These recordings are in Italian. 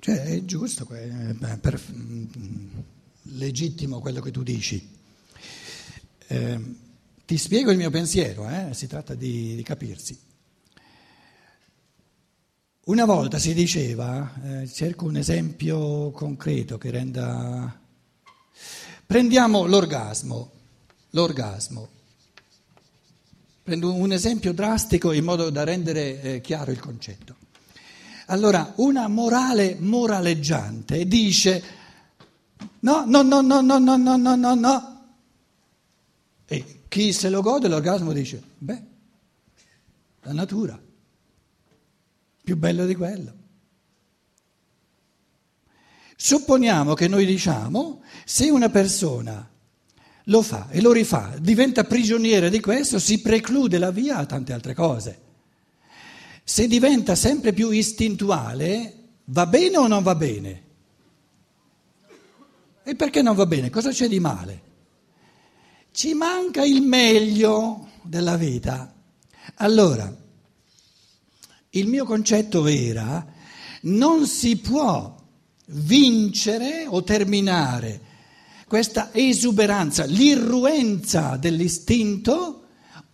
Cioè è giusto, è per, legittimo quello che tu dici. Eh, ti spiego il mio pensiero, eh? si tratta di, di, capirsi. Una volta si diceva, eh, cerco un esempio concreto che renda... Prendiamo l'orgasmo, l'orgasmo. Prendo un esempio drastico in modo da rendere eh, chiaro il concetto. Allora, una morale moraleggiante dice no, no, no, no, no, no, no, no, no, no. E chi se lo gode l'orgasmo dice, beh, la natura, più bello di quello. Supponiamo che noi diciamo, se una persona lo fa e lo rifà, diventa prigioniera di questo, si preclude la via a tante altre cose. Se diventa sempre più istintuale, va bene o non va bene? E perché non va bene? Cosa c'è di male? Ci manca il meglio della vita. Allora, il mio concetto era, non si può vincere o terminare questa esuberanza, l'irruenza dell'istinto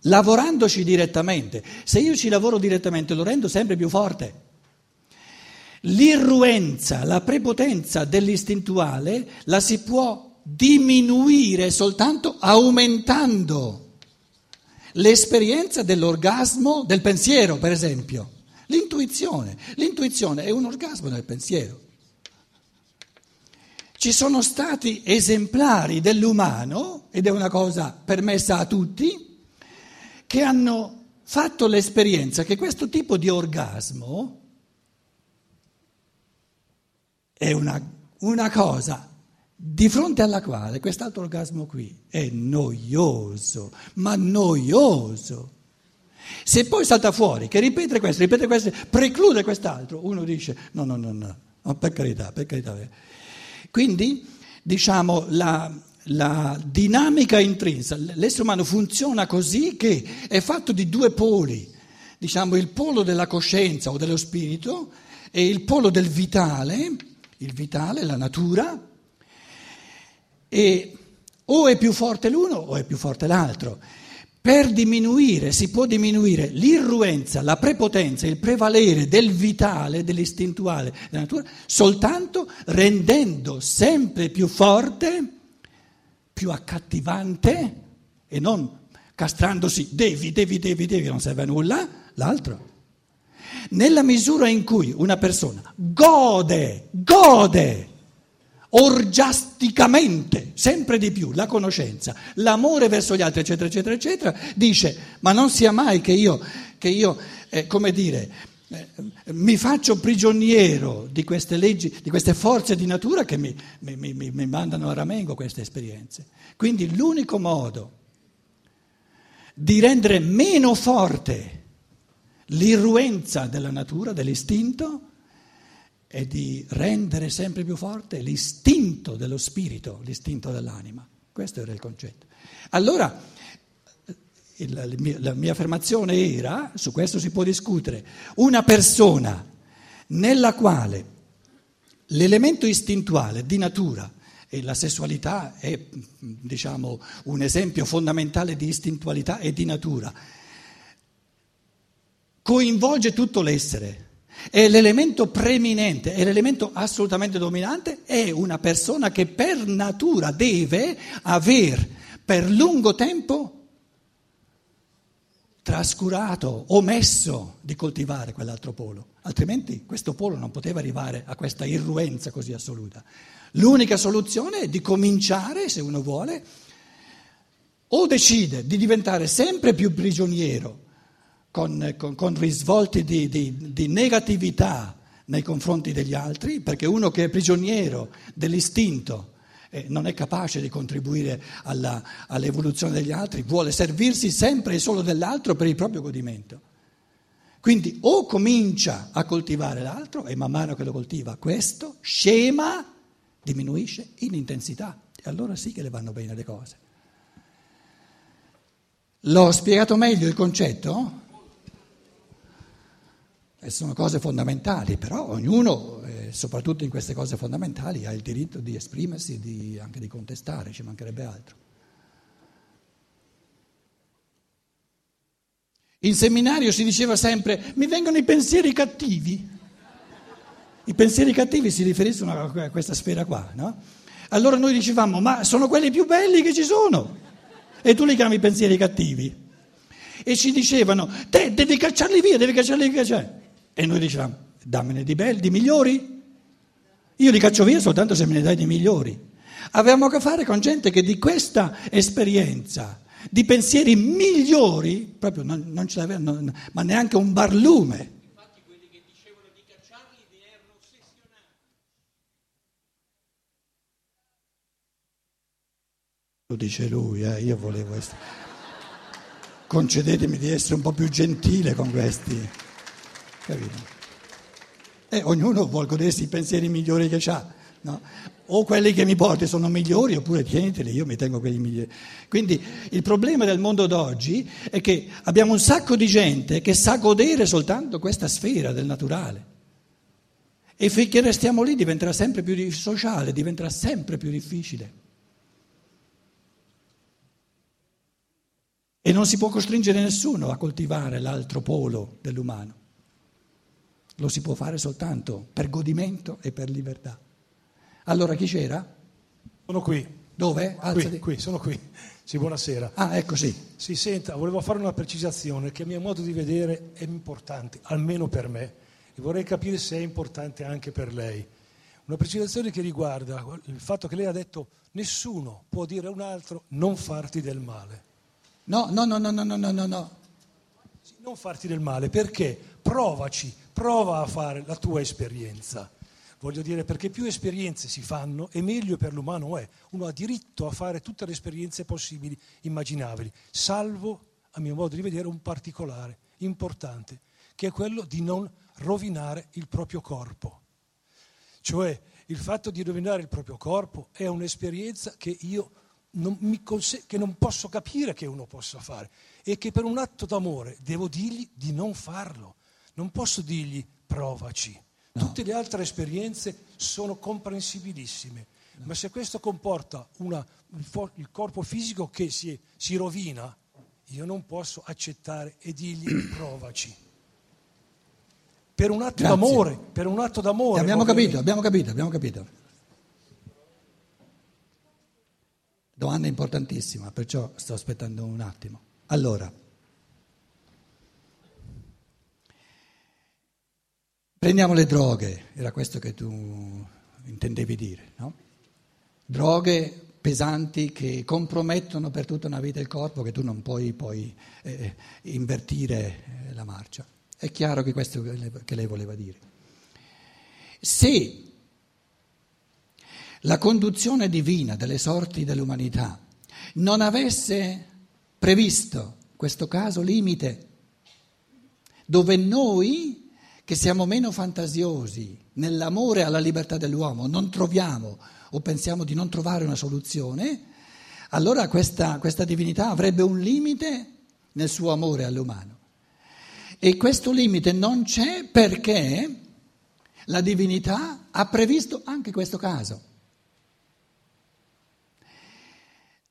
lavorandoci direttamente. Se io ci lavoro direttamente lo rendo sempre più forte. L'irruenza, la prepotenza dell'istintuale la si può diminuire soltanto aumentando l'esperienza dell'orgasmo del pensiero, per esempio. L'intuizione. L'intuizione è un orgasmo del pensiero. Ci sono stati esemplari dell'umano, ed è una cosa permessa a tutti, che hanno fatto l'esperienza che questo tipo di orgasmo è una, una cosa di fronte alla quale quest'altro orgasmo qui è noioso, ma noioso. Se poi salta fuori che ripete questo, ripete questo, preclude quest'altro, uno dice no, no, no, no, per carità, per carità. Quindi, diciamo, la, la dinamica intrinseca, l'essere umano funziona così che è fatto di due poli, diciamo il polo della coscienza o dello spirito e il polo del vitale, il vitale, la natura, e o è più forte l'uno o è più forte l'altro. Per diminuire, si può diminuire l'irruenza, la prepotenza, il prevalere del vitale, dell'istintuale della natura, soltanto rendendo sempre più forte più accattivante e non castrandosi devi, devi, devi, devi, non serve a nulla, l'altro. Nella misura in cui una persona gode, gode orgiasticamente, sempre di più, la conoscenza, l'amore verso gli altri, eccetera, eccetera, eccetera, dice, ma non sia mai che io, che io eh, come dire, eh, mi faccio prigioniero di queste leggi, di queste forze di natura che mi, mi, mi, mi mandano a ramengo queste esperienze. Quindi l'unico modo di rendere meno forte l'irruenza della natura, dell'istinto, è di rendere sempre più forte l'istinto dello spirito, l'istinto dell'anima. Questo era il concetto. Allora, la mia affermazione era, su questo si può discutere, una persona nella quale l'elemento istintuale di natura e la sessualità è diciamo, un esempio fondamentale di istintualità e di natura, coinvolge tutto l'essere. È l'elemento preeminente, è l'elemento assolutamente dominante, è una persona che per natura deve aver per lungo tempo trascurato, omesso di coltivare quell'altro polo, altrimenti questo polo non poteva arrivare a questa irruenza così assoluta. L'unica soluzione è di cominciare, se uno vuole, o decide di diventare sempre più prigioniero con, con, con risvolti di, di, di negatività nei confronti degli altri, perché uno che è prigioniero dell'istinto, eh, non è capace di contribuire alla, all'evoluzione degli altri, vuole servirsi sempre e solo dell'altro per il proprio godimento. Quindi o comincia a coltivare l'altro e man mano che lo coltiva questo, scema, diminuisce in intensità e allora sì che le vanno bene le cose. L'ho spiegato meglio il concetto? E sono cose fondamentali, però ognuno, eh, soprattutto in queste cose fondamentali, ha il diritto di esprimersi, di, anche di contestare, ci mancherebbe altro. In seminario si diceva sempre mi vengono i pensieri cattivi. I pensieri cattivi si riferiscono a questa sfera qua, no? Allora noi dicevamo ma sono quelli più belli che ci sono e tu li chiami pensieri cattivi. E ci dicevano te devi cacciarli via, devi cacciarli via. E noi dicevamo dammene di belli, di migliori. Io li caccio via soltanto se me ne dai di migliori. Avevamo a che fare con gente che di questa esperienza di pensieri migliori, proprio non, non ce l'avevano, ma neanche un barlume. Infatti quelli che dicevano di cacciarli ne erano ossessionati. Lo dice lui, eh, io volevo essere... Concedetemi di essere un po' più gentile con questi, capito? E ognuno vuole godersi i pensieri migliori che ha. No? O quelli che mi porti sono migliori oppure tieniteli, io mi tengo quelli migliori. Quindi il problema del mondo d'oggi è che abbiamo un sacco di gente che sa godere soltanto questa sfera del naturale. E finché restiamo lì diventerà sempre più sociale, diventerà sempre più difficile. E non si può costringere nessuno a coltivare l'altro polo dell'umano. Lo si può fare soltanto per godimento e per libertà. Allora chi c'era? Sono qui. Dove? Qui, qui, sono qui. Sì, buonasera. Ah, ecco sì. Si senta, volevo fare una precisazione che a mio modo di vedere è importante, almeno per me, e vorrei capire se è importante anche per lei. Una precisazione che riguarda il fatto che lei ha detto nessuno può dire a un altro non farti del male. No, no, no, no, no, no, no, no. Non farti del male, perché? Provaci, prova a fare la tua esperienza. Voglio dire, perché più esperienze si fanno e meglio per l'umano è. Uno ha diritto a fare tutte le esperienze possibili, immaginabili, salvo, a mio modo di vedere, un particolare importante, che è quello di non rovinare il proprio corpo. Cioè, il fatto di rovinare il proprio corpo è un'esperienza che io non, cons- che non posso capire che uno possa fare e che per un atto d'amore devo dirgli di non farlo. Non posso dirgli provaci No. Tutte le altre esperienze sono comprensibilissime, no. ma se questo comporta una, il corpo fisico che si, si rovina, io non posso accettare e dirgli provaci. Per un atto Grazie. d'amore, per un atto d'amore. Abbiamo capito, abbiamo capito, abbiamo capito. Domanda importantissima, perciò sto aspettando un attimo. Allora, Prendiamo le droghe, era questo che tu intendevi dire, no? Droghe pesanti che compromettono per tutta una vita il corpo, che tu non puoi poi eh, invertire eh, la marcia. È chiaro che questo che lei voleva dire. Se la conduzione divina delle sorti dell'umanità non avesse previsto questo caso limite, dove noi che siamo meno fantasiosi nell'amore alla libertà dell'uomo, non troviamo o pensiamo di non trovare una soluzione, allora questa, questa divinità avrebbe un limite nel suo amore all'umano. E questo limite non c'è perché la divinità ha previsto anche questo caso.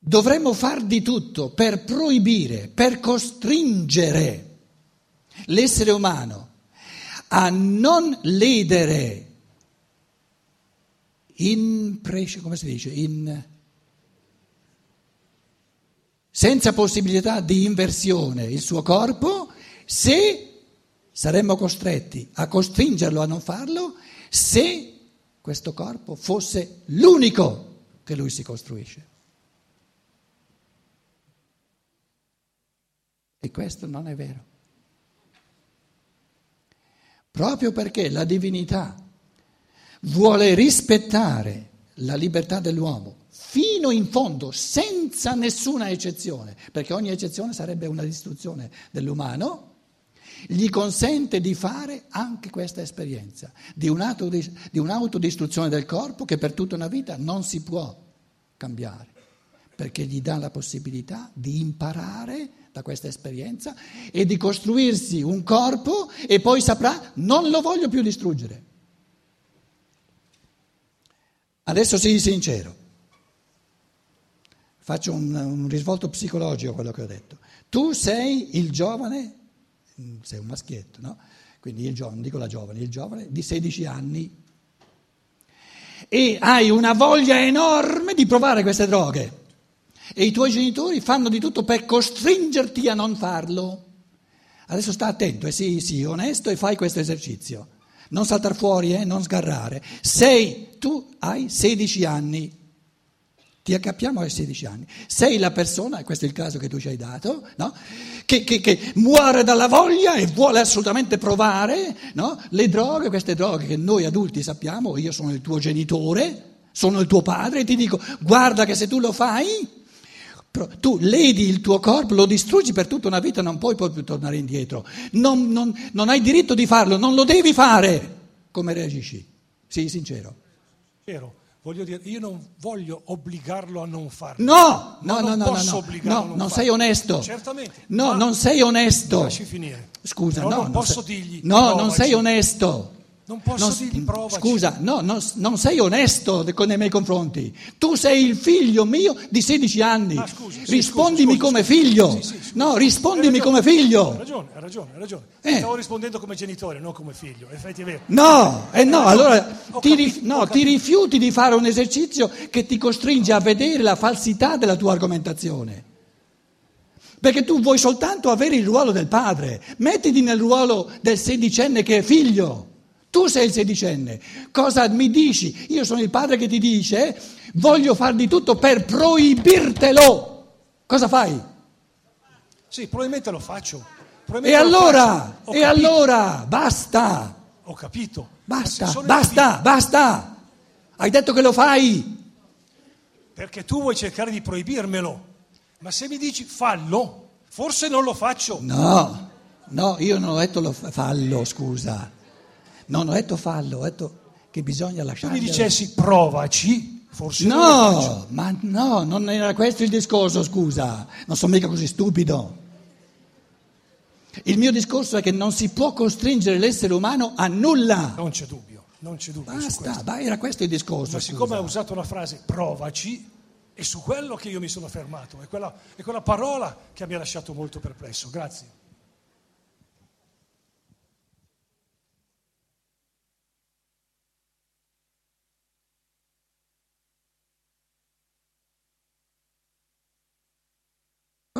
Dovremmo far di tutto per proibire, per costringere l'essere umano a non ledere in prece, come si dice, in, senza possibilità di inversione il suo corpo, se saremmo costretti a costringerlo a non farlo, se questo corpo fosse l'unico che lui si costruisce. E questo non è vero. Proprio perché la divinità vuole rispettare la libertà dell'uomo fino in fondo, senza nessuna eccezione, perché ogni eccezione sarebbe una distruzione dell'umano, gli consente di fare anche questa esperienza di, un'autodistruzione del corpo che per tutta una vita non si può cambiare, perché gli dà la possibilità di imparare da questa esperienza e di costruirsi un corpo e poi saprà non lo voglio più distruggere. Adesso sii sincero, faccio un, un risvolto psicologico a quello che ho detto. Tu sei il giovane, sei un maschietto, no? Quindi il giovane, dico la giovane, il giovane di 16 anni e hai una voglia enorme di provare queste droghe e i tuoi genitori fanno di tutto per costringerti a non farlo. Adesso sta attento e sii, sii onesto e fai questo esercizio. Non saltare fuori, eh, non sgarrare. Sei, tu hai 16 anni, ti accappiamo ai 16 anni. Sei la persona, e questo è il caso che tu ci hai dato, no? che, che, che, muore dalla voglia e vuole assolutamente provare no? le droghe, queste droghe che noi adulti sappiamo, io sono il tuo genitore, sono il tuo padre e ti dico guarda che se tu lo fai, tu ledi il tuo corpo, lo distruggi per tutta una vita, non puoi poi più tornare indietro, non, non, non hai diritto di farlo, non lo devi fare. Come reagisci? Sii sincero. Vero. Voglio dire, io non voglio obbligarlo a non farlo. No, no, no, no, no, no, no, non, non sei onesto. Certamente. No, non sei onesto. Lasci finire. Scusa, Però no, non posso dirgli. No, non sei onesto. Non posso non, dirgli provaci. Scusa, no, non, non sei onesto nei miei confronti. Tu sei il figlio mio di 16 anni. Ah, scusi, sì, rispondimi scusi, come scusi. figlio. Sì, sì, no, rispondimi hai come figlio. Hai ragione, hai ragione, hai ragione. Eh. Stavo rispondendo come genitore, non come figlio. Effetti è vero. No, eh no, allora Ho ti, capito, no, ti rifiuti di fare un esercizio che ti costringe a vedere la falsità della tua argomentazione. Perché tu vuoi soltanto avere il ruolo del padre. Mettiti nel ruolo del sedicenne che è figlio. Tu sei il sedicenne. Cosa mi dici? Io sono il padre che ti dice voglio far di tutto per proibirtelo. Cosa fai? Sì, probabilmente lo faccio. E Probabilmente lo allora, faccio. E capito, allora, basta, Ho capito. basta, basta, basta. Hai detto che lo fai. Perché tu vuoi cercare di proibirmelo. Ma se mi dici fallo, forse non lo faccio. No, no, io non ho detto lo fa- fallo, scusa. Non ho detto fallo, ho detto che bisogna Se lasciare. mi dicessi provaci, forse. No, ma no, non era questo il discorso, scusa. Non sono mica così stupido. Il mio discorso è che non si può costringere l'essere umano a nulla. Non c'è dubbio, non c'è dubbio Basta, ma era questo il discorso. Ma siccome scusa. ha usato la frase provaci, è su quello che io mi sono fermato. È quella, è quella parola che mi ha lasciato molto perplesso. Grazie.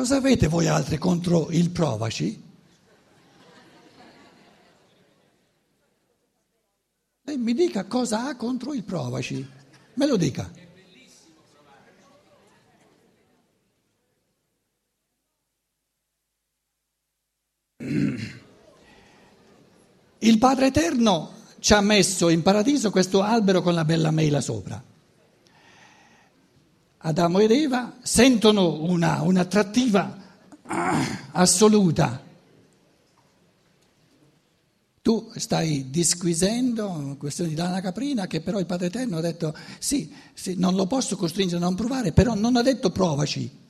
Cosa avete voi altri contro il provaci? Lei mi dica cosa ha contro il provaci. Me lo dica. Il Padre Eterno ci ha messo in paradiso questo albero con la bella mela sopra. Adamo ed Eva sentono una, un'attrattiva ah, assoluta. Tu stai disquisendo questione di lana caprina che però il Padre Eterno ha detto sì, sì, non lo posso costringere a non provare, però non ha detto provaci.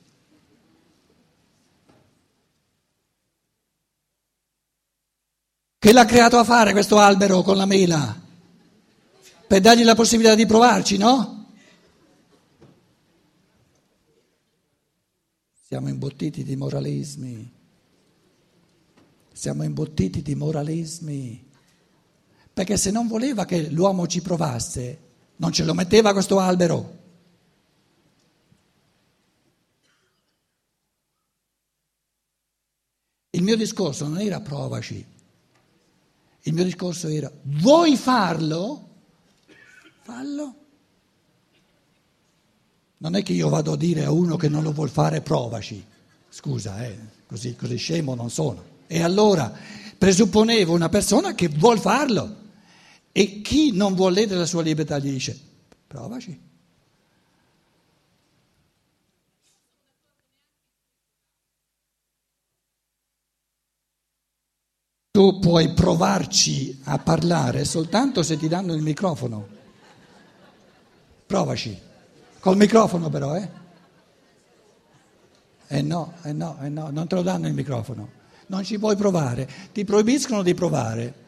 Che l'ha creato a fare questo albero con la mela? Per dargli la possibilità di provarci, no? Siamo imbottiti di moralismi. Siamo imbottiti di moralismi. Perché se non voleva che l'uomo ci provasse, non ce lo metteva questo albero. Il mio discorso non era provaci, il mio discorso era vuoi farlo? Fallo. Non è che io vado a dire a uno che non lo vuol fare provaci, scusa, eh, così, così scemo non sono. E allora presupponevo una persona che vuol farlo e chi non vuole ledere la sua libertà gli dice provaci. Tu puoi provarci a parlare soltanto se ti danno il microfono. Provaci. Col microfono però, eh? Eh no, eh no, eh no, non te lo danno il microfono. Non ci puoi provare, ti proibiscono di provare.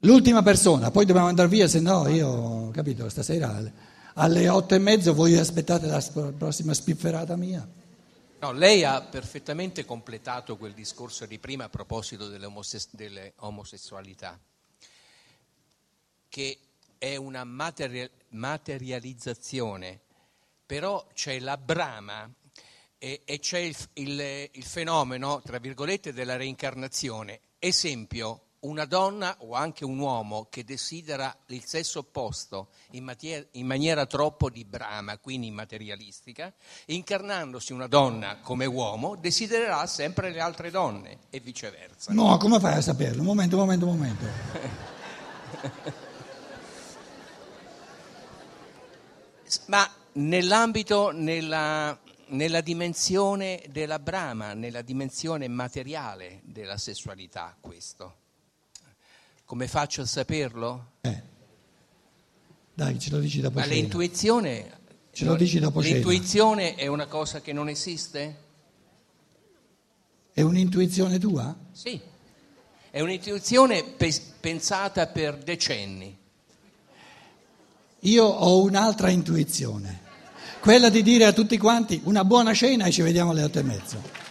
L'ultima persona, poi dobbiamo andare via, se no io, capito, stasera alle otto e mezzo voi aspettate la prossima spifferata mia. No, lei ha perfettamente completato quel discorso di prima a proposito delle, omosessualità. Delle omosessualità che è una materia- materializzazione, però c'è la brama e, e c'è il, il, il fenomeno, tra virgolette, della reincarnazione. Esempio, una donna o anche un uomo che desidera il sesso opposto in, materia, in, maniera troppo di brama, quindi materialistica, incarnandosi una donna come uomo, desidererà sempre le altre donne e viceversa. No, come fai a saperlo? Un momento, un momento, un momento. Ma nell'ambito, nella, nella dimensione della brama, nella dimensione materiale della sessualità, questo. Come faccio a saperlo? Eh. Dai, ce lo dici dopo Ma cena. l'intuizione... Ce lo dici dopo cena. L'intuizione è una cosa che non esiste? È un'intuizione tua? Sì. È un'intuizione pe- pensata per decenni. Io ho un'altra intuizione, quella di dire a tutti quanti una buona cena e ci vediamo alle otto e mezzo.